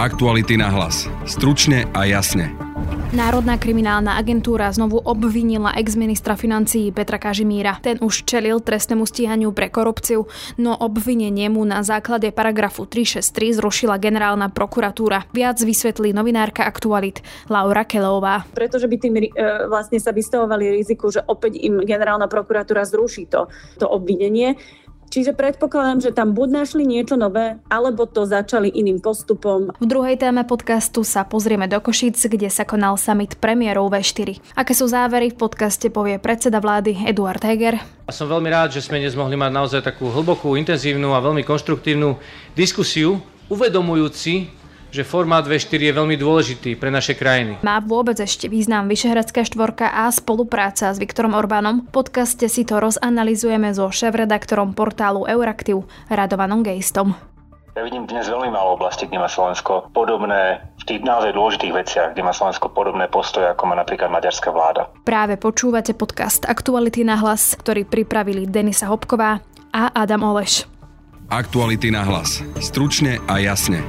Aktuality na hlas. Stručne a jasne. Národná kriminálna agentúra znovu obvinila ex-ministra financií Petra Kažimíra. Ten už čelil trestnému stíhaniu pre korupciu, no obvinenie mu na základe paragrafu 363 zrušila generálna prokuratúra. Viac vysvetlí novinárka Aktualit Laura Kelová. Pretože by tým e, vlastne sa vystavovali riziku, že opäť im generálna prokuratúra zruší to, to obvinenie. Čiže predpokladám, že tam buď našli niečo nové, alebo to začali iným postupom. V druhej téme podcastu sa pozrieme do Košic, kde sa konal summit premiérov V4. Aké sú závery v podcaste povie predseda vlády Eduard Heger. A som veľmi rád, že sme dnes mohli mať naozaj takú hlbokú, intenzívnu a veľmi konštruktívnu diskusiu, uvedomujúci že formát V4 je veľmi dôležitý pre naše krajiny. Má vôbec ešte význam Vyšehradská štvorka a spolupráca s Viktorom Orbánom? V podcaste si to rozanalizujeme so šéf-redaktorom portálu Euraktiv Radovanom Gejstom. Ja vidím dnes veľmi málo oblasti, kde má Slovensko podobné, v tých naozaj dôležitých veciach, kde má Slovensko podobné postoje, ako má napríklad maďarská vláda. Práve počúvate podcast Aktuality na hlas, ktorý pripravili Denisa Hopková a Adam Oleš. Aktuality na hlas. Stručne a jasne.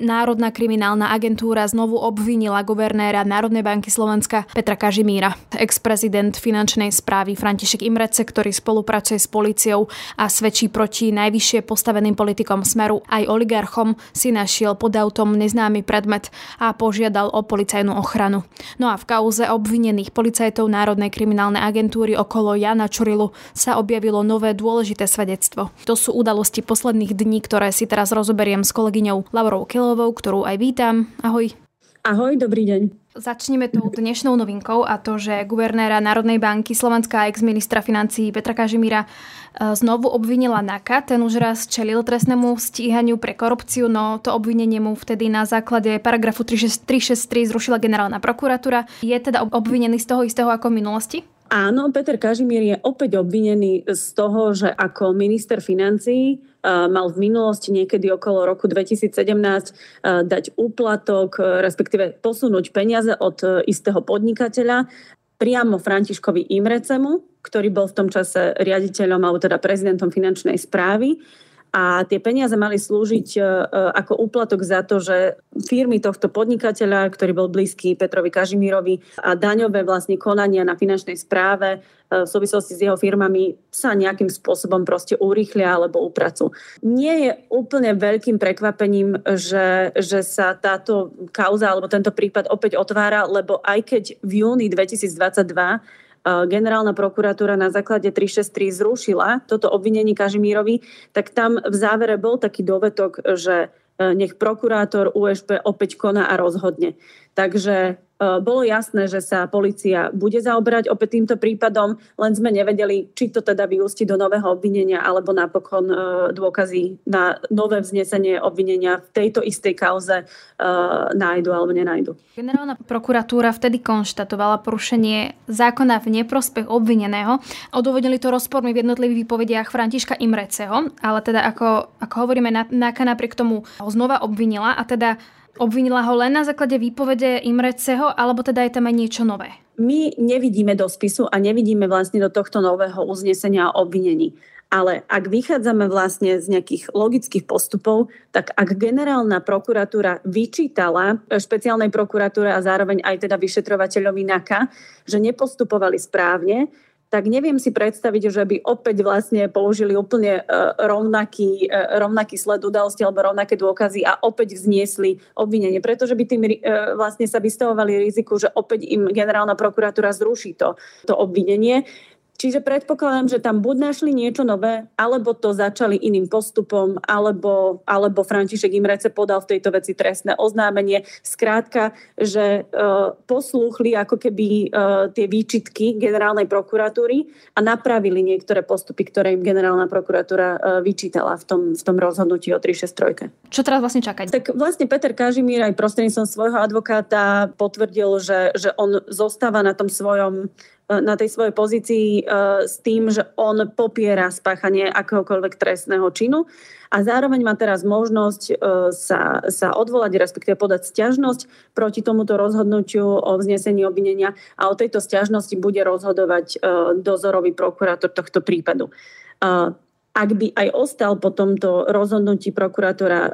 Národná kriminálna agentúra znovu obvinila guvernéra Národnej banky Slovenska Petra Kažimíra. Ex-prezident finančnej správy František Imrece, ktorý spolupracuje s policiou a svedčí proti najvyššie postaveným politikom Smeru aj oligarchom, si našiel pod autom neznámy predmet a požiadal o policajnú ochranu. No a v kauze obvinených policajtov Národnej kriminálnej agentúry okolo Jana Čurilu sa objavilo nové dôležité svedectvo. To sú udalosti posledných dní, ktoré si teraz rozoberiem s kolegyňou Laurou Kilo Michalovou, ktorú aj vítam. Ahoj. Ahoj, dobrý deň. Začneme tou dnešnou novinkou a to, že guvernéra Národnej banky Slovenska a ex-ministra financí Petra Kažimíra e, znovu obvinila NAKA. Ten už raz čelil trestnému stíhaniu pre korupciu, no to obvinenie mu vtedy na základe paragrafu 363 zrušila generálna prokuratúra. Je teda obvinený z toho istého ako v minulosti? Áno, Peter Kažimír je opäť obvinený z toho, že ako minister financií uh, mal v minulosti niekedy okolo roku 2017 uh, dať úplatok, uh, respektíve posunúť peniaze od istého podnikateľa priamo Františkovi Imrecemu, ktorý bol v tom čase riaditeľom alebo teda prezidentom finančnej správy a tie peniaze mali slúžiť e, e, ako úplatok za to, že firmy tohto podnikateľa, ktorý bol blízky Petrovi Kažimírovi a daňové vlastne konania na finančnej správe e, v súvislosti s jeho firmami sa nejakým spôsobom proste urýchlia alebo upracu. Nie je úplne veľkým prekvapením, že, že sa táto kauza alebo tento prípad opäť otvára, lebo aj keď v júni 2022 generálna prokuratúra na základe 363 zrušila toto obvinenie Kažimírovi, tak tam v závere bol taký dovetok, že e, nech prokurátor USP opäť koná a rozhodne. Takže E, bolo jasné, že sa policia bude zaoberať opäť týmto prípadom, len sme nevedeli, či to teda vyústi do nového obvinenia, alebo napokon e, dôkazy na nové vznesenie obvinenia v tejto istej kauze e, nájdu alebo nenajdu. Generálna prokuratúra vtedy konštatovala porušenie zákona v neprospech obvineného. Odôvodnili to rozpormi v jednotlivých výpovediach Františka Imreceho, ale teda ako, ako hovoríme, NAKA napriek tomu ho znova obvinila a teda Obvinila ho len na základe výpovede Imreceho, alebo teda je tam aj niečo nové? My nevidíme do spisu a nevidíme vlastne do tohto nového uznesenia o obvinení. Ale ak vychádzame vlastne z nejakých logických postupov, tak ak generálna prokuratúra vyčítala špeciálnej prokuratúre a zároveň aj teda vyšetrovateľovi NAKA, že nepostupovali správne, tak neviem si predstaviť, že by opäť vlastne použili úplne e, rovnaký, e, rovnaký sled udalosti alebo rovnaké dôkazy a opäť vzniesli obvinenie, pretože by tým e, vlastne sa vystavovali riziku, že opäť im generálna prokuratúra zruší to, to obvinenie. Čiže predpokladám, že tam buď našli niečo nové, alebo to začali iným postupom, alebo, alebo František Imrece podal v tejto veci trestné oznámenie. Skrátka, že uh, poslúchli ako keby uh, tie výčitky generálnej prokuratúry a napravili niektoré postupy, ktoré im generálna prokuratúra uh, vyčítala v tom, v tom rozhodnutí o 363. Čo teraz vlastne čakať? Tak vlastne Peter Kažimír aj prostredníctvom svojho advokáta potvrdil, že, že on zostáva na tom svojom na tej svojej pozícii e, s tým, že on popiera spáchanie akéhokoľvek trestného činu a zároveň má teraz možnosť e, sa, sa odvolať, respektíve podať stiažnosť proti tomuto rozhodnutiu o vznesení obvinenia a o tejto stiažnosti bude rozhodovať e, dozorový prokurátor tohto prípadu. ak by aj ostal po tomto rozhodnutí prokurátora e,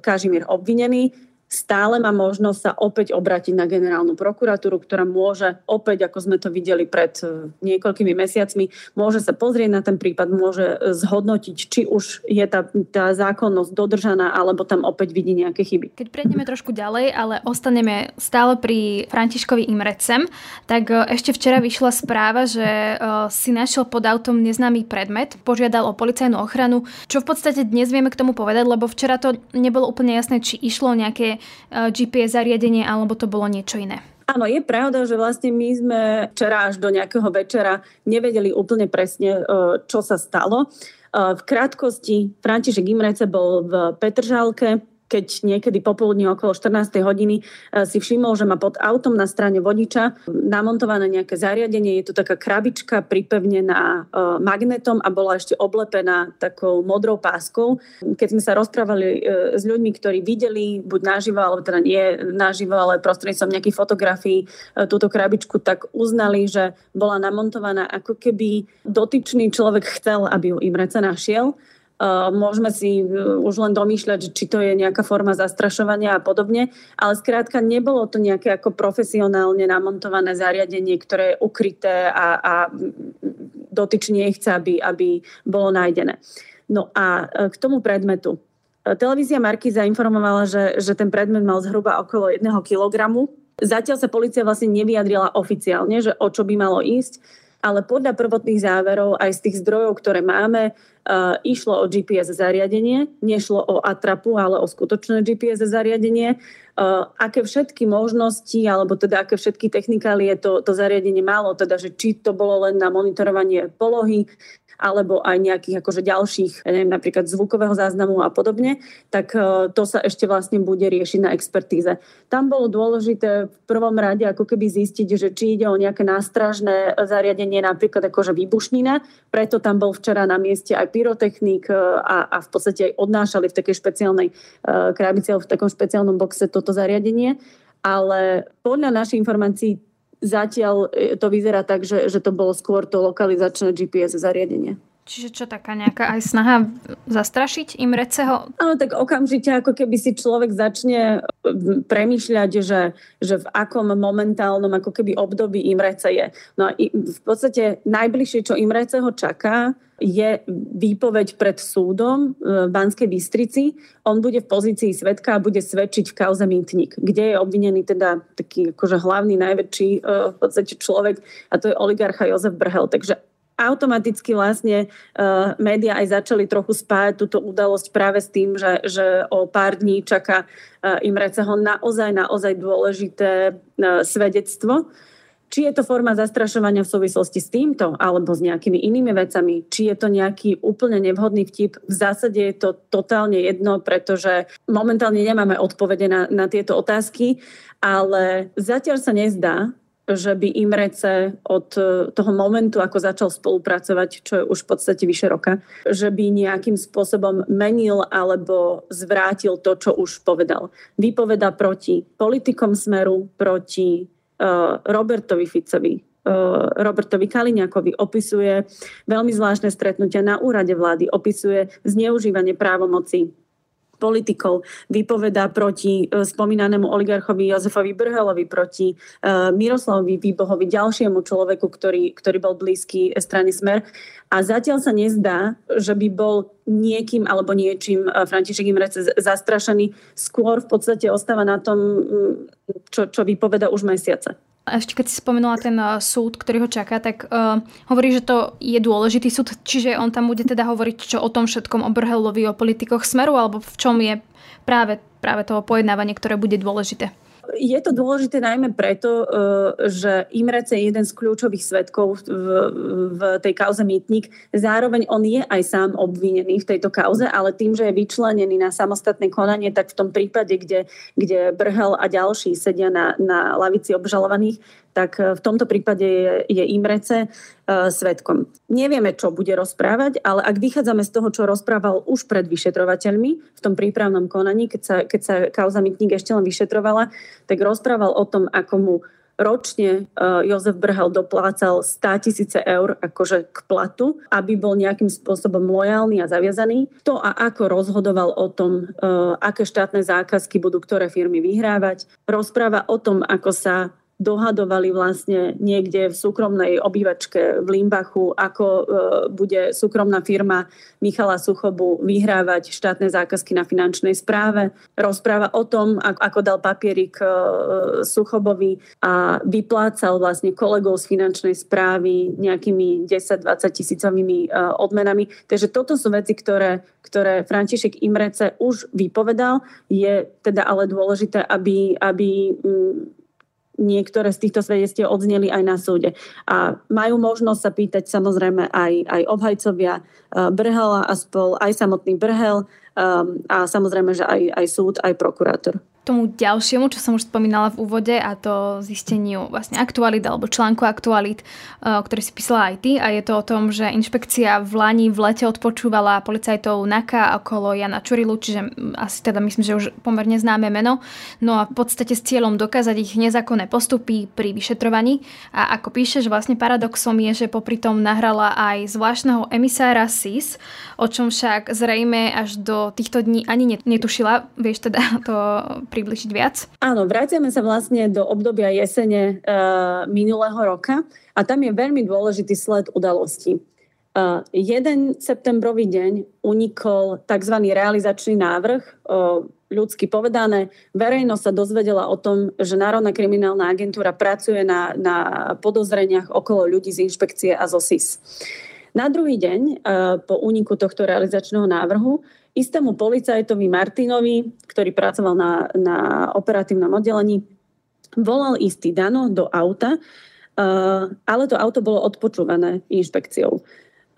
Kažimír obvinený, stále má možnosť sa opäť obrátiť na generálnu prokuratúru, ktorá môže opäť, ako sme to videli pred e, niekoľkými mesiacmi, môže sa pozrieť na ten prípad, môže e, zhodnotiť, či už je tá, tá zákonnosť dodržaná, alebo tam opäť vidí nejaké chyby. Keď prejdeme trošku ďalej, ale ostaneme stále pri Františkovi Imrecem, tak e, ešte včera vyšla správa, že si našiel pod autom neznámy predmet, požiadal o policajnú ochranu, čo v podstate dnes vieme k tomu povedať, lebo včera to nebolo úplne jasné, či išlo nejaké Eh, GPS zariadenie alebo to bolo niečo iné? Áno, je pravda, že vlastne my sme včera až do nejakého večera nevedeli úplne presne, eh, čo sa stalo. Eh, v krátkosti, František Imrece bol v Petržálke, keď niekedy popoludní okolo 14. hodiny e, si všimol, že má pod autom na strane vodiča namontované nejaké zariadenie. Je to taká krabička pripevnená e, magnetom a bola ešte oblepená takou modrou páskou. Keď sme sa rozprávali e, s ľuďmi, ktorí videli buď naživo, alebo teda nie naživo, ale prostredníctvom nejakých fotografií túto krabičku, tak uznali, že bola namontovaná ako keby dotyčný človek chcel, aby ju Imrece našiel Môžeme si e, už len domýšľať, či to je nejaká forma zastrašovania a podobne, ale skrátka nebolo to nejaké ako profesionálne namontované zariadenie, ktoré je ukryté a, a dotyčne chce, aby, aby bolo nájdené. No a e, k tomu predmetu. Televízia Marky informovala, že, že ten predmet mal zhruba okolo 1 kilogramu. Zatiaľ sa policia vlastne nevyjadrila oficiálne, že o čo by malo ísť ale podľa prvotných záverov aj z tých zdrojov, ktoré máme, uh, išlo o GPS zariadenie, nešlo o atrapu, ale o skutočné GPS zariadenie. Uh, aké všetky možnosti, alebo teda aké všetky technikálie to, to zariadenie malo, teda že či to bolo len na monitorovanie polohy, alebo aj nejakých akože ďalších, neviem, napríklad zvukového záznamu a podobne, tak e, to sa ešte vlastne bude riešiť na expertíze. Tam bolo dôležité v prvom rade ako keby zistiť, že či ide o nejaké nástražné zariadenie, napríklad akože výbušnina, preto tam bol včera na mieste aj pyrotechnik e, a, a v podstate aj odnášali v takej špeciálnej krabici alebo v takom špeciálnom boxe toto zariadenie ale podľa našich informácií Zatiaľ e, to vyzerá tak, že, že to bolo skôr to lokalizačné GPS zariadenie. Čiže čo, taká nejaká aj snaha zastrašiť im receho? Áno, tak okamžite ako keby si človek začne premýšľať, že, že v akom momentálnom ako keby období Imrece je. No a v podstate najbližšie, čo Imreceho čaká, je výpoveď pred súdom v Banskej Bystrici. On bude v pozícii svetka a bude svedčiť v kauze Mintník, kde je obvinený teda taký akože hlavný, najväčší e, v podstate človek a to je oligarcha Jozef Brhel. Takže automaticky vlastne uh, médiá aj začali trochu spájať túto udalosť práve s tým, že, že o pár dní čaká uh, Imreceho naozaj, naozaj dôležité uh, svedectvo. Či je to forma zastrašovania v súvislosti s týmto alebo s nejakými inými vecami, či je to nejaký úplne nevhodný vtip, v zásade je to totálne jedno, pretože momentálne nemáme odpovede na, na tieto otázky, ale zatiaľ sa nezdá, že by Imrece od e, toho momentu, ako začal spolupracovať, čo je už v podstate vyše roka, že by nejakým spôsobom menil alebo zvrátil to, čo už povedal. Vypoveda proti politikom Smeru, proti uh, Robertovi Ficovi, uh, Robertovi Kaliňakovi, opisuje veľmi zvláštne stretnutia na úrade vlády, opisuje zneužívanie právomoci politikov vypovedá proti e, spomínanému oligarchovi Jozefovi Brhelovi, proti e, Miroslavovi Výbohovi, ďalšiemu človeku, ktorý, ktorý bol blízky strany Smer. A zatiaľ sa nezdá, že by bol niekým alebo niečím e, František Imrece zastrašený. Skôr v podstate ostáva na tom, čo, čo vypoveda už mesiace. A ešte keď si spomenula ten uh, súd, ktorý ho čaká, tak uh, hovorí, že to je dôležitý súd, čiže on tam bude teda hovoriť čo o tom všetkom o Brhelovi, o politikoch Smeru, alebo v čom je práve, práve toho pojednávanie, ktoré bude dôležité je to dôležité najmä preto, e, že Imrece je jeden z kľúčových svetkov v, v tej kauze Mýtnik. Zároveň on je aj sám obvinený v tejto kauze, ale tým, že je vyčlenený na samostatné konanie, tak v tom prípade, kde, kde Brhel a ďalší sedia na, na lavici obžalovaných, tak e, v tomto prípade je, je Imrece uh, svetkom. Nevieme, čo bude rozprávať, ale ak vychádzame z toho, čo rozprával už pred vyšetrovateľmi v tom prípravnom konaní, keď sa, keď sa kauza Mitník ešte len vyšetrovala, tak rozprával o tom, ako mu ročne Jozef Brhel doplácal 100 tisíce eur akože k platu, aby bol nejakým spôsobom lojálny a zaviazaný. To a ako rozhodoval o tom, aké štátne zákazky budú ktoré firmy vyhrávať. Rozpráva o tom, ako sa dohadovali vlastne niekde v súkromnej obývačke v Limbachu, ako e, bude súkromná firma Michala Suchobu vyhrávať štátne zákazky na finančnej správe. Rozpráva o tom, ako dal papierik e, Suchobovi a vyplácal vlastne kolegov z finančnej správy nejakými 10-20 tisícovými e, odmenami. Takže toto sú veci, ktoré, ktoré František Imrece už vypovedal. Je teda ale dôležité, aby, aby niektoré z týchto svedectiev odzneli aj na súde. A majú možnosť sa pýtať samozrejme aj, aj obhajcovia eh, Brhela a spol, aj samotný Brhel um, a samozrejme, že aj, aj súd, aj prokurátor tomu ďalšiemu, čo som už spomínala v úvode a to zisteniu vlastne aktualit alebo článku aktualit, eh, ktorý si písala aj ty a je to o tom, že inšpekcia v Lani v lete odpočúvala policajtov NAKA okolo Jana Čurilu, čiže asi teda myslím, že už pomerne známe meno. No a v podstate s cieľom dokázať ich nezákonné postupy pri vyšetrovaní. A ako píšeš, vlastne paradoxom je, že popri tom nahrala aj zvláštneho emisára SIS, o čom však zrejme až do týchto dní ani netušila. Vieš teda to približiť viac? Áno, vraciame sa vlastne do obdobia jesene uh, minulého roka a tam je veľmi dôležitý sled udalostí. Uh, jeden septembrový deň unikol tzv. realizačný návrh, uh, ľudsky povedané, verejnosť sa dozvedela o tom, že Národná kriminálna agentúra pracuje na, na podozreniach okolo ľudí z inšpekcie a zo SIS. Na druhý deň uh, po úniku tohto realizačného návrhu istému policajtovi Martinovi, ktorý pracoval na, na operatívnom oddelení, volal istý Dano do auta, uh, ale to auto bolo odpočúvané inšpekciou.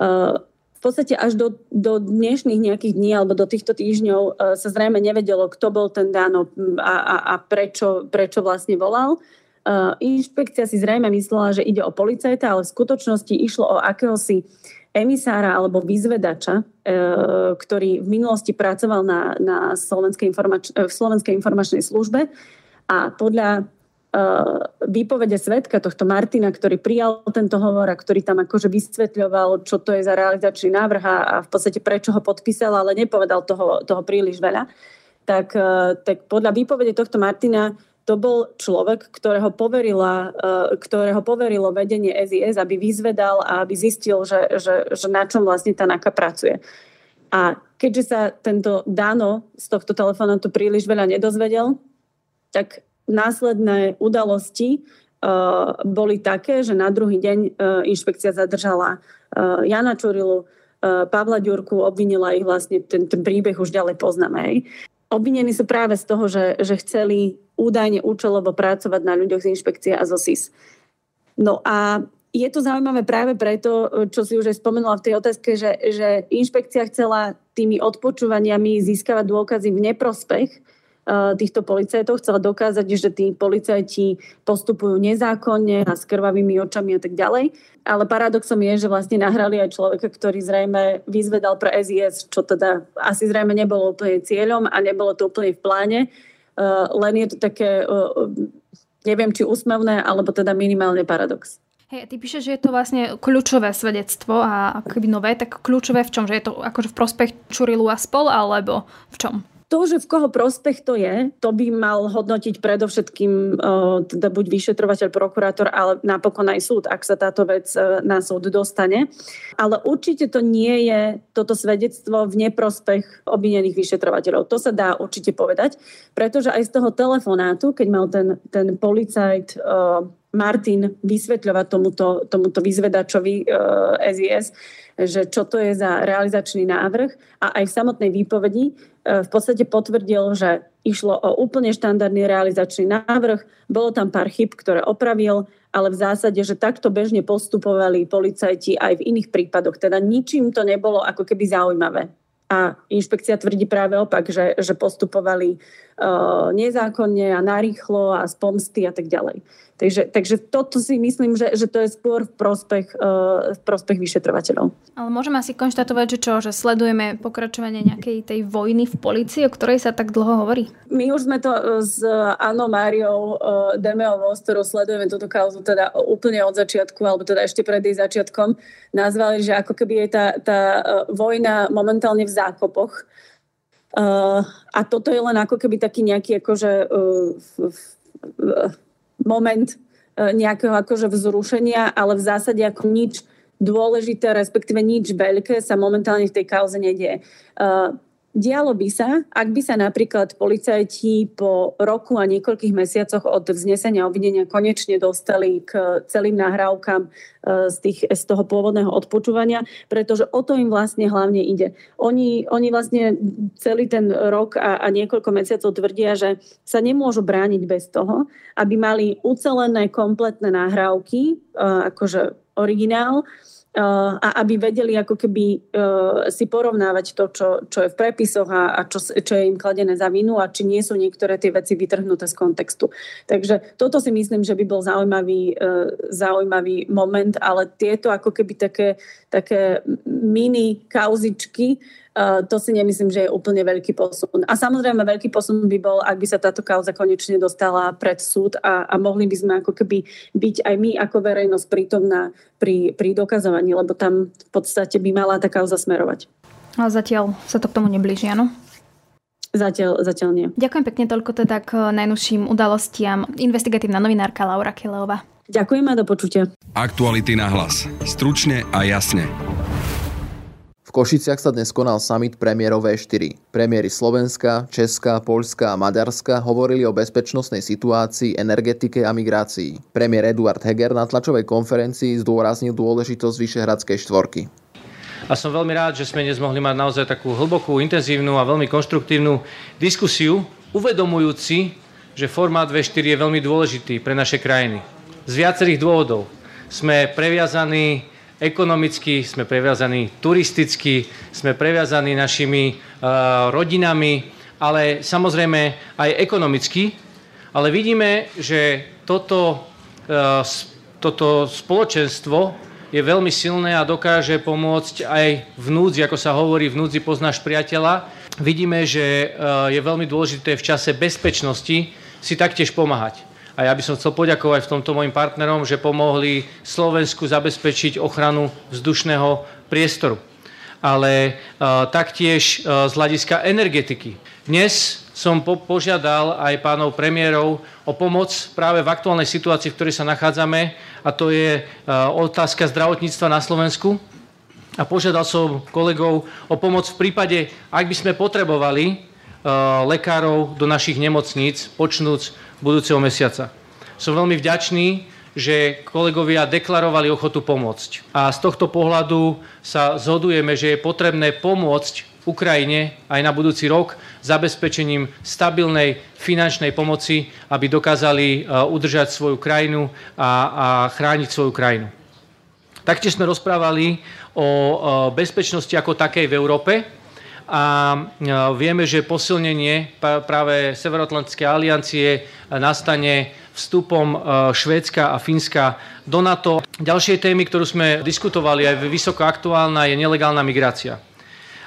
Uh, v podstate až do, do dnešných nejakých dní alebo do týchto týždňov sa zrejme nevedelo, kto bol ten Dano a, a, a prečo, prečo vlastne volal. Uh, inšpekcia si zrejme myslela, že ide o policajta, ale v skutočnosti išlo o akéhosi emisára alebo vyzvedača, e, ktorý v minulosti pracoval na, na Slovenskej informač- v Slovenskej informačnej službe. A podľa výpovede svetka tohto Martina, ktorý prijal tento hovor a ktorý tam akože vysvetľoval, čo to je za realizačný návrh a, v podstate prečo ho podpísal, ale nepovedal toho, toho príliš veľa, tak, tak podľa výpovede tohto Martina to bol človek, ktorého, poverila, eh, ktorého poverilo vedenie SIS, aby vyzvedal a aby zistil, že, že, že na čom vlastne tá NAKA pracuje. A keďže sa tento Dano z tohto telefonátu príliš veľa nedozvedel, tak následné udalosti uh, boli také, že na druhý deň uh, inšpekcia zadržala uh, Jana Čurilu, uh, Pavla Ďurku, obvinila ich vlastne, ten, ten príbeh už ďalej poznáme. Obvinení sú práve z toho, že, že chceli údajne účelovo pracovať na ľuďoch z inšpekcie a zo SIS. No a je to zaujímavé práve preto, čo si už aj spomenula v tej otázke, že, že inšpekcia chcela tými odpočúvaniami získavať dôkazy v neprospech uh, týchto policajtov. Chcela dokázať, že tí policajti postupujú nezákonne a s krvavými očami a tak ďalej. Ale paradoxom je, že vlastne nahrali aj človeka, ktorý zrejme vyzvedal pre SIS, čo teda asi zrejme nebolo úplne cieľom a nebolo to úplne v pláne len je to také, eh, neviem, či úsmevné, alebo teda minimálne paradox. Hej, ty píšeš, že je to vlastne kľúčové svedectvo a akoby nové, tak kľúčové v čom? Že je to akože v prospech Čurilu a spol, alebo v čom? To, že v koho prospech to je, to by mal hodnotiť predovšetkým teda buď vyšetrovateľ, prokurátor, ale napokon aj súd, ak sa táto vec e, na súd dostane. Ale určite to nie je toto svedectvo v neprospech obvinených vyšetrovateľov. To sa dá určite povedať, pretože aj z toho telefonátu, keď mal ten, ten policajt Martin vysvetľovať tomuto, tomuto vyzvedačovi SIS, že čo to je za realizačný návrh a aj v samotnej výpovedi uh, v podstate potvrdil, že išlo o úplne štandardný realizačný návrh, bolo tam pár chyb, ktoré opravil, ale v zásade, že takto bežne postupovali policajti aj v iných prípadoch. Teda ničím to nebolo ako keby zaujímavé. A inšpekcia tvrdí práve opak, že, že postupovali uh, nezákonne a narýchlo a z pomsty a tak ďalej. Takže, takže toto si myslím, že, že to je skôr v prospech, uh, v prospech vyšetrovateľov. Ale môžeme asi konštatovať, že čo, že sledujeme pokračovanie nejakej tej vojny v policii, o ktorej sa tak dlho hovorí? My už sme to s Anou Máriou uh, Demeovou, s ktorou sledujeme túto kauzu teda úplne od začiatku, alebo teda ešte pred jej začiatkom, nazvali, že ako keby je tá, tá vojna momentálne v zákopoch. Uh, a toto je len ako keby taký nejaký akože uh, f, f, moment e, nejakého akože vzrušenia, ale v zásade ako nič dôležité, respektíve nič veľké sa momentálne v tej kauze nedieje. Dialo by sa, ak by sa napríklad policajti po roku a niekoľkých mesiacoch od vznesenia obvinenia konečne dostali k celým nahrávkam e, z, tých, z toho pôvodného odpočúvania, pretože o to im vlastne hlavne ide. Oni, oni vlastne celý ten rok a, a niekoľko mesiacov tvrdia, že sa nemôžu brániť bez toho, aby mali ucelené kompletné nahrávky, e, akože originál, a aby vedeli ako keby e, si porovnávať to, čo, čo je v prepisoch a, a čo, čo je im kladené za vinu a či nie sú niektoré tie veci vytrhnuté z kontextu. Takže toto si myslím, že by bol zaujímavý, e, zaujímavý moment, ale tieto ako keby také, také mini kauzičky to si nemyslím, že je úplne veľký posun. A samozrejme veľký posun by bol, ak by sa táto kauza konečne dostala pred súd a, a mohli by sme ako keby byť aj my ako verejnosť prítomná pri, pri dokazovaní, lebo tam v podstate by mala tá kauza smerovať. A zatiaľ sa to k tomu neblíži, áno? Zatiaľ, zatiaľ nie. Ďakujem pekne toľko teda k najnovším udalostiam. Investigatívna novinárka Laura Keleová. Ďakujem a do počutia. Aktuality na hlas. Stručne a jasne. V Košiciach sa dnes konal summit premiérov V4. Premiéry Slovenska, Česka, Poľska a Maďarska hovorili o bezpečnostnej situácii, energetike a migrácii. Premiér Eduard Heger na tlačovej konferencii zdôraznil dôležitosť Vyšehradskej štvorky. A som veľmi rád, že sme dnes mohli mať naozaj takú hlbokú, intenzívnu a veľmi konštruktívnu diskusiu, uvedomujúci, že formát V4 je veľmi dôležitý pre naše krajiny. Z viacerých dôvodov. Sme previazaní ekonomicky, sme previazaní turisticky, sme previazaní našimi uh, rodinami, ale samozrejme aj ekonomicky. Ale vidíme, že toto, uh, toto spoločenstvo je veľmi silné a dokáže pomôcť aj v núdzi, ako sa hovorí, v núdzi poznáš priateľa. Vidíme, že uh, je veľmi dôležité v čase bezpečnosti si taktiež pomáhať. A ja by som chcel poďakovať v tomto mojim partnerom, že pomohli Slovensku zabezpečiť ochranu vzdušného priestoru. Ale uh, taktiež uh, z hľadiska energetiky. Dnes som po- požiadal aj pánov premiérov o pomoc práve v aktuálnej situácii, v ktorej sa nachádzame, a to je uh, otázka zdravotníctva na Slovensku. A požiadal som kolegov o pomoc v prípade, ak by sme potrebovali lekárov do našich nemocníc, počnúc budúceho mesiaca. Som veľmi vďačný, že kolegovia deklarovali ochotu pomôcť. A z tohto pohľadu sa zhodujeme, že je potrebné pomôcť Ukrajine aj na budúci rok zabezpečením stabilnej finančnej pomoci, aby dokázali e, udržať svoju krajinu a, a chrániť svoju krajinu. Taktiež sme rozprávali o e, bezpečnosti ako takej v Európe, a vieme, že posilnenie práve Severoatlantickej aliancie nastane vstupom e, Švédska a Fínska do NATO. Ďalšie témy, ktorú sme diskutovali, aj vysoko aktuálna, je nelegálna migrácia.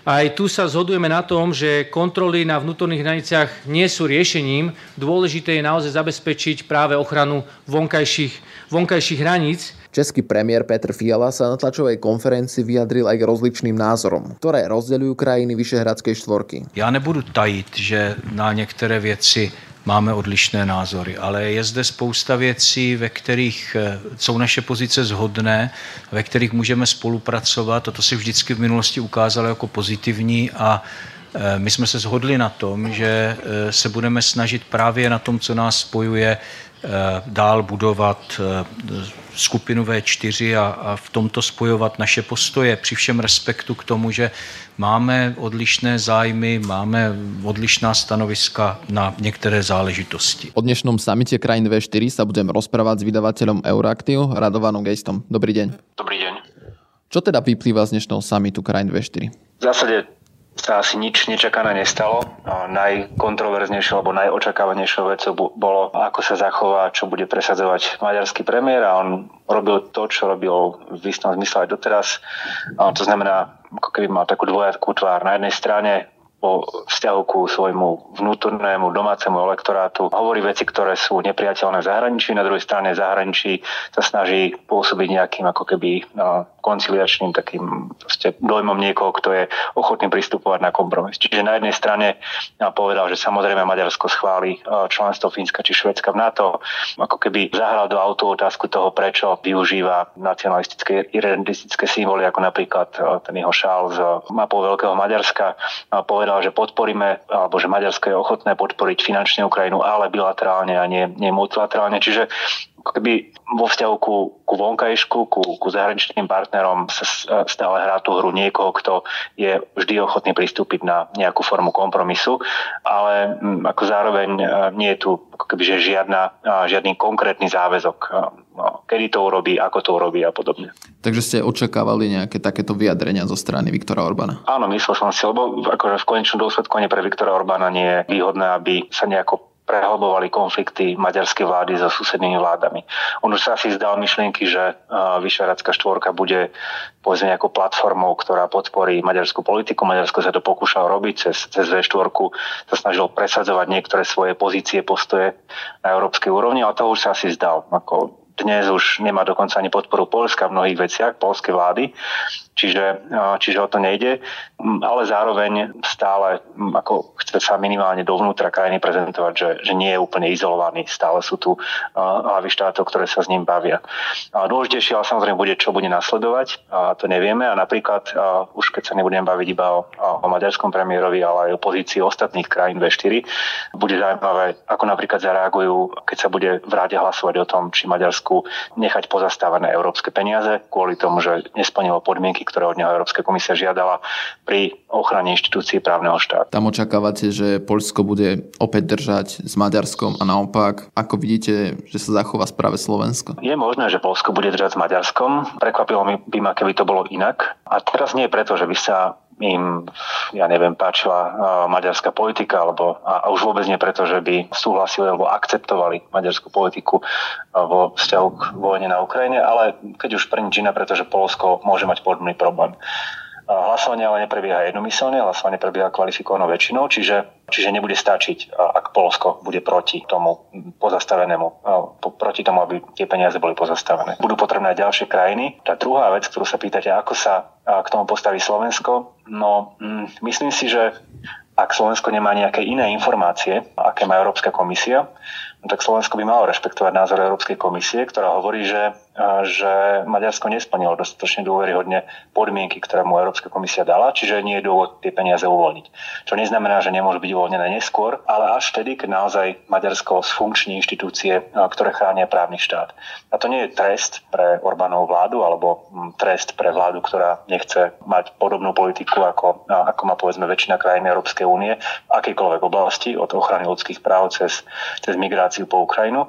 Aj tu sa zhodujeme na tom, že kontroly na vnútorných hraniciach nie sú riešením. Dôležité je naozaj zabezpečiť práve ochranu vonkajších, vonkajších hraníc. Český premiér Petr Fiala sa na tlačovej konferencii vyjadril aj k rozličným názorom, ktoré rozdeľujú krajiny Vyšehradskej štvorky. Já nebudu tajit, že na některé věci máme odlišné názory, ale je zde spousta věcí, ve kterých eh, jsou naše pozice zhodné, ve kterých můžeme spolupracovat. A to se vždycky v minulosti ukázalo jako pozitivní a eh, my jsme se shodli na tom, že eh, se budeme snažit právě na tom, co nás spojuje, dál budovat skupinu V4 a, a v tomto spojovat naše postoje při všem respektu k tomu, že máme odlišné zájmy, máme odlišná stanoviska na některé záležitosti. O dnešnom samite krajín V4 sa budem rozprávať s vydavateľom Euraktiv, Radovanom Gejstom. Dobrý deň. Dobrý deň. Čo teda vyplýva z dnešného samitu krajín V4? V zásade sa asi nič nečakané nestalo. Najkontroverznejšou alebo najočakávanejšou vecou bolo, ako sa zachová, čo bude presadzovať maďarský premiér a on robil to, čo robil v istom zmysle aj doteraz. To znamená, ako keby mal takú dvojakú tvár. Na jednej strane o vzťahu ku svojmu vnútornému domácemu elektorátu. Hovorí veci, ktoré sú nepriateľné v zahraničí, na druhej strane v zahraničí sa snaží pôsobiť nejakým ako keby no, konciliačným takým dojmom niekoho, kto je ochotný pristupovať na kompromis. Čiže na jednej strane povedal, že samozrejme Maďarsko schváli členstvo Fínska či Švedska v NATO, ako keby zahral do autu otázku toho, prečo využíva nacionalistické, identistické symboly, ako napríklad ten jeho šál z mapou Veľkého Maďarska. Povedal, povedal, že podporíme, alebo že Maďarsko je ochotné podporiť finančne Ukrajinu, ale bilaterálne a nie, nie multilaterálne. Čiže keby vo vzťahu ku, ku vonkajšku, ku, ku zahraničným partnerom sa stále hrá tú hru niekoho, kto je vždy ochotný pristúpiť na nejakú formu kompromisu, ale mm, ako zároveň e, nie je tu ako keby, že žiadna, žiadny konkrétny záväzok, e, no, kedy to urobí, ako to urobí a podobne. Takže ste očakávali nejaké takéto vyjadrenia zo strany Viktora Orbána? Áno, myslel som si, lebo akože v konečnom dôsledku ani pre Viktora Orbána nie je výhodné, aby sa nejako prehlbovali konflikty maďarskej vlády so susednými vládami. On už sa asi zdal myšlienky, že Vyšehradská štvorka bude povedzme nejakou platformou, ktorá podporí maďarskú politiku. Maďarsko sa to pokúšalo robiť cez, cez V4, sa snažil presadzovať niektoré svoje pozície, postoje na európskej úrovni, ale to už sa asi zdal. Ako dnes už nemá dokonca ani podporu Polska v mnohých veciach, polskej vlády čiže, čiže o to nejde, ale zároveň stále ako chce sa minimálne dovnútra krajiny prezentovať, že, že nie je úplne izolovaný, stále sú tu hlavy štátov, ktoré sa s ním bavia. A dôležitejšie ale samozrejme bude, čo bude nasledovať, a to nevieme. A napríklad a už keď sa nebudem baviť iba o, o maďarskom premiérovi, ale aj o pozícii ostatných krajín V4, bude zaujímavé, ako napríklad zareagujú, keď sa bude v ráde hlasovať o tom, či Maďarsku nechať pozastavené európske peniaze kvôli tomu, že nesplnilo podmienky ktoré od neho Európska komisia žiadala pri ochrane inštitúcií právneho štátu. Tam očakávate, že Poľsko bude opäť držať s Maďarskom a naopak. Ako vidíte, že sa zachová správe Slovensko? Je možné, že Polsko bude držať s Maďarskom. Prekvapilo by ma, keby to bolo inak. A teraz nie preto, že by sa im, ja neviem, páčila maďarská politika, alebo, a, už vôbec nie preto, že by súhlasili alebo akceptovali maďarskú politiku vo vzťahu k vojne na Ukrajine, ale keď už pre nič iné, pretože Polsko môže mať podobný problém. Hlasovanie ale neprebieha jednomyselne, hlasovanie prebieha kvalifikovanou väčšinou, čiže, čiže nebude stačiť, ak Polsko bude proti tomu pozastavenému, proti tomu, aby tie peniaze boli pozastavené. Budú potrebné aj ďalšie krajiny. Tá druhá vec, ktorú sa pýtate, ako sa k tomu postaví Slovensko, no mm, myslím si, že ak Slovensko nemá nejaké iné informácie, aké má Európska komisia, no tak Slovensko by malo rešpektovať názor Európskej komisie, ktorá hovorí, že že Maďarsko nesplnilo dostatočne dôveryhodne podmienky, ktoré mu Európska komisia dala, čiže nie je dôvod tie peniaze uvoľniť. Čo neznamená, že nemôžu byť uvoľnené neskôr, ale až vtedy, keď naozaj Maďarsko sfunkční inštitúcie, ktoré chránia právny štát. A to nie je trest pre Orbánovú vládu alebo mm, trest pre vládu, ktorá nechce mať podobnú politiku, ako, ako má povedzme väčšina krajín Európskej únie v akejkoľvek oblasti, od ochrany ľudských práv cez, cez migráciu po Ukrajinu.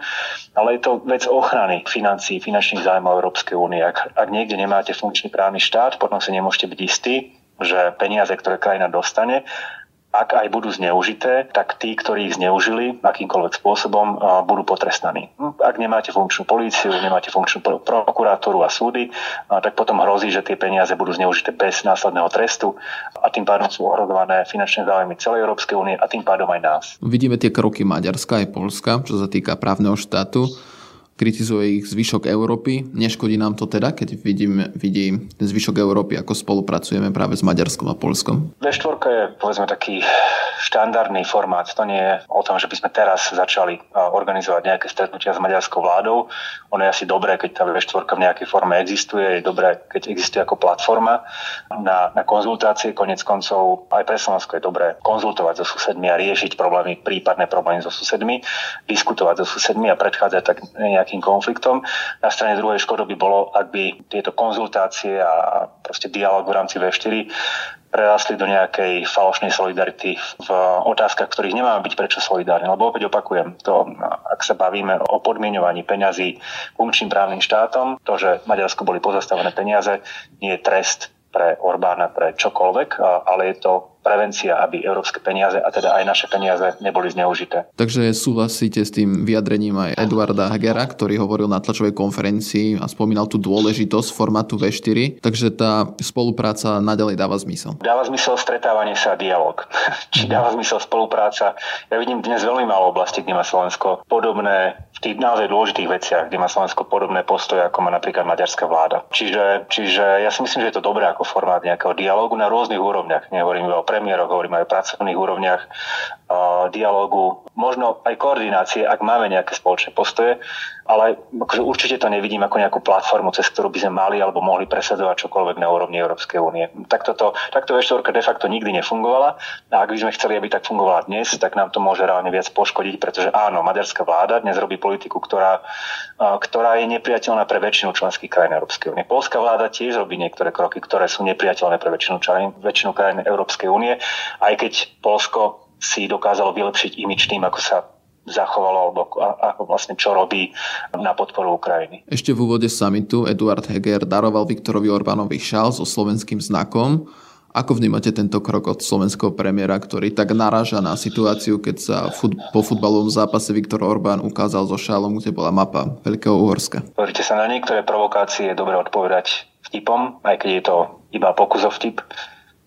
Ale je to vec ochrany financií, finančných finančných zájmov Európskej únie. Ak, ak niekde nemáte funkčný právny štát, potom si nemôžete byť istí, že peniaze, ktoré krajina dostane, ak aj budú zneužité, tak tí, ktorí ich zneužili akýmkoľvek spôsobom, budú potrestaní. Hm, ak nemáte funkčnú políciu, nemáte funkčnú prokurátoru a súdy, tak potom hrozí, že tie peniaze budú zneužité bez následného trestu a tým pádom sú ohrozované finančné záujmy celej Európskej únie a tým pádom aj nás. Vidíme tie kroky Maďarska aj Polska, čo sa týka právneho štátu kritizuje ich zvyšok Európy. Neškodí nám to teda, keď vidím, vidí zvyšok Európy, ako spolupracujeme práve s Maďarskom a Polskom? V4 je povedzme taký štandardný formát. To nie je o tom, že by sme teraz začali organizovať nejaké stretnutia s maďarskou vládou. Ono je asi dobré, keď tá V4 v nejakej forme existuje. Je dobré, keď existuje ako platforma na, na konzultácie. Konec koncov aj pre Slovensko je dobré konzultovať so susedmi a riešiť problémy, prípadné problémy so susedmi, diskutovať so susedmi a predchádzať tak nejakým konfliktom. Na strane druhej škodo by bolo, ak by tieto konzultácie a proste dialog v rámci V4 prerastli do nejakej falošnej solidarity v otázkach, ktorých nemáme byť prečo solidárne. Lebo opäť opakujem, to, ak sa bavíme o podmienovaní peňazí funkčným právnym štátom, to, že Maďarsku boli pozastavené peniaze, nie je trest pre Orbána, pre čokoľvek, ale je to prevencia, aby európske peniaze a teda aj naše peniaze neboli zneužité. Takže súhlasíte s tým vyjadrením aj Eduarda Hagera, ktorý hovoril na tlačovej konferencii a spomínal tú dôležitosť formátu V4, takže tá spolupráca naďalej dáva zmysel. Dáva zmysel stretávanie sa a dialog. Či dáva zmysel spolupráca. Ja vidím dnes veľmi málo oblasti, kde má Slovensko podobné v tých naozaj dôležitých veciach, kde má Slovensko podobné postoje, ako má napríklad maďarská vláda. Čiže, čiže ja si myslím, že je to dobré ako formát nejakého dialogu na rôznych úrovniach. Nehovorím iba o premiéroch, hovorím aj o pracovných úrovniach dialogu, možno aj koordinácie, ak máme nejaké spoločné postoje, ale akože určite to nevidím ako nejakú platformu, cez ktorú by sme mali alebo mohli presadzovať čokoľvek na úrovni Európskej únie. Takto, to, takto V4 de facto nikdy nefungovala a ak by sme chceli, aby tak fungovala dnes, tak nám to môže reálne viac poškodiť, pretože áno, maďarská vláda dnes robí politiku, ktorá, ktorá je nepriateľná pre väčšinu členských krajín Európskej únie. Polská vláda tiež robí niektoré kroky, ktoré sú nepriateľné pre väčšinu, člen, väčšinu krajín Európskej únie, aj keď Polsko si dokázalo vylepšiť imič tým, ako sa zachovalo alebo ako vlastne čo robí na podporu Ukrajiny. Ešte v úvode samitu Eduard Heger daroval Viktorovi Orbánovi šal so slovenským znakom. Ako vnímate tento krok od slovenského premiéra, ktorý tak naráža na situáciu, keď sa fut- po futbalovom zápase Viktor Orbán ukázal so šálom, kde bola mapa Veľkého Uhorska? Pozrite sa, na niektoré provokácie je dobre odpovedať vtipom, aj keď je to iba pokus o vtip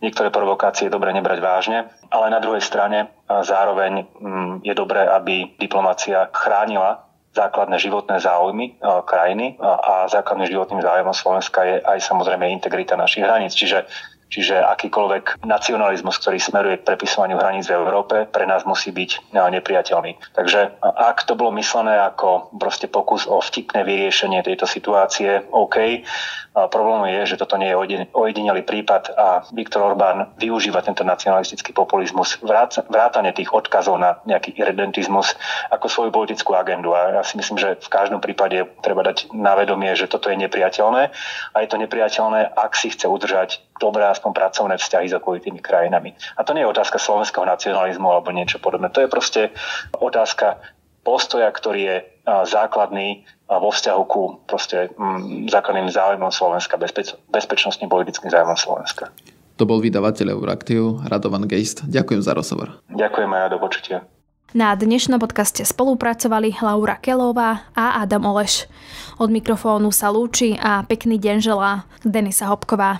niektoré provokácie je dobre nebrať vážne, ale na druhej strane zároveň mm, je dobré, aby diplomácia chránila základné životné záujmy krajiny a základným životným záujmom Slovenska je aj samozrejme integrita našich hraníc. Čiže Čiže akýkoľvek nacionalizmus, ktorý smeruje k prepisovaniu hraníc v Európe, pre nás musí byť nepriateľný. Takže ak to bolo myslené ako proste pokus o vtipné vyriešenie tejto situácie, OK. A problém je, že toto nie je ojedinelý prípad a Viktor Orbán využíva tento nacionalistický populizmus, vrátane tých odkazov na nejaký irredentizmus ako svoju politickú agendu. A ja si myslím, že v každom prípade treba dať na vedomie, že toto je nepriateľné a je to nepriateľné, ak si chce udržať dobré aspoň pracovné vzťahy s okolitými krajinami. A to nie je otázka slovenského nacionalizmu alebo niečo podobné. To je proste otázka postoja, ktorý je základný vo vzťahu ku proste m, základným záujmom Slovenska, bezpeč- bezpečnostným politickým záujmom Slovenska. To bol vydavateľ Euraktiv, Radovan Geist. Ďakujem za rozhovor. Ďakujem aj do počutia. Na dnešnom podcaste spolupracovali Laura Kelová a Adam Oleš. Od mikrofónu sa lúči a pekný deň želá Denisa Hopková.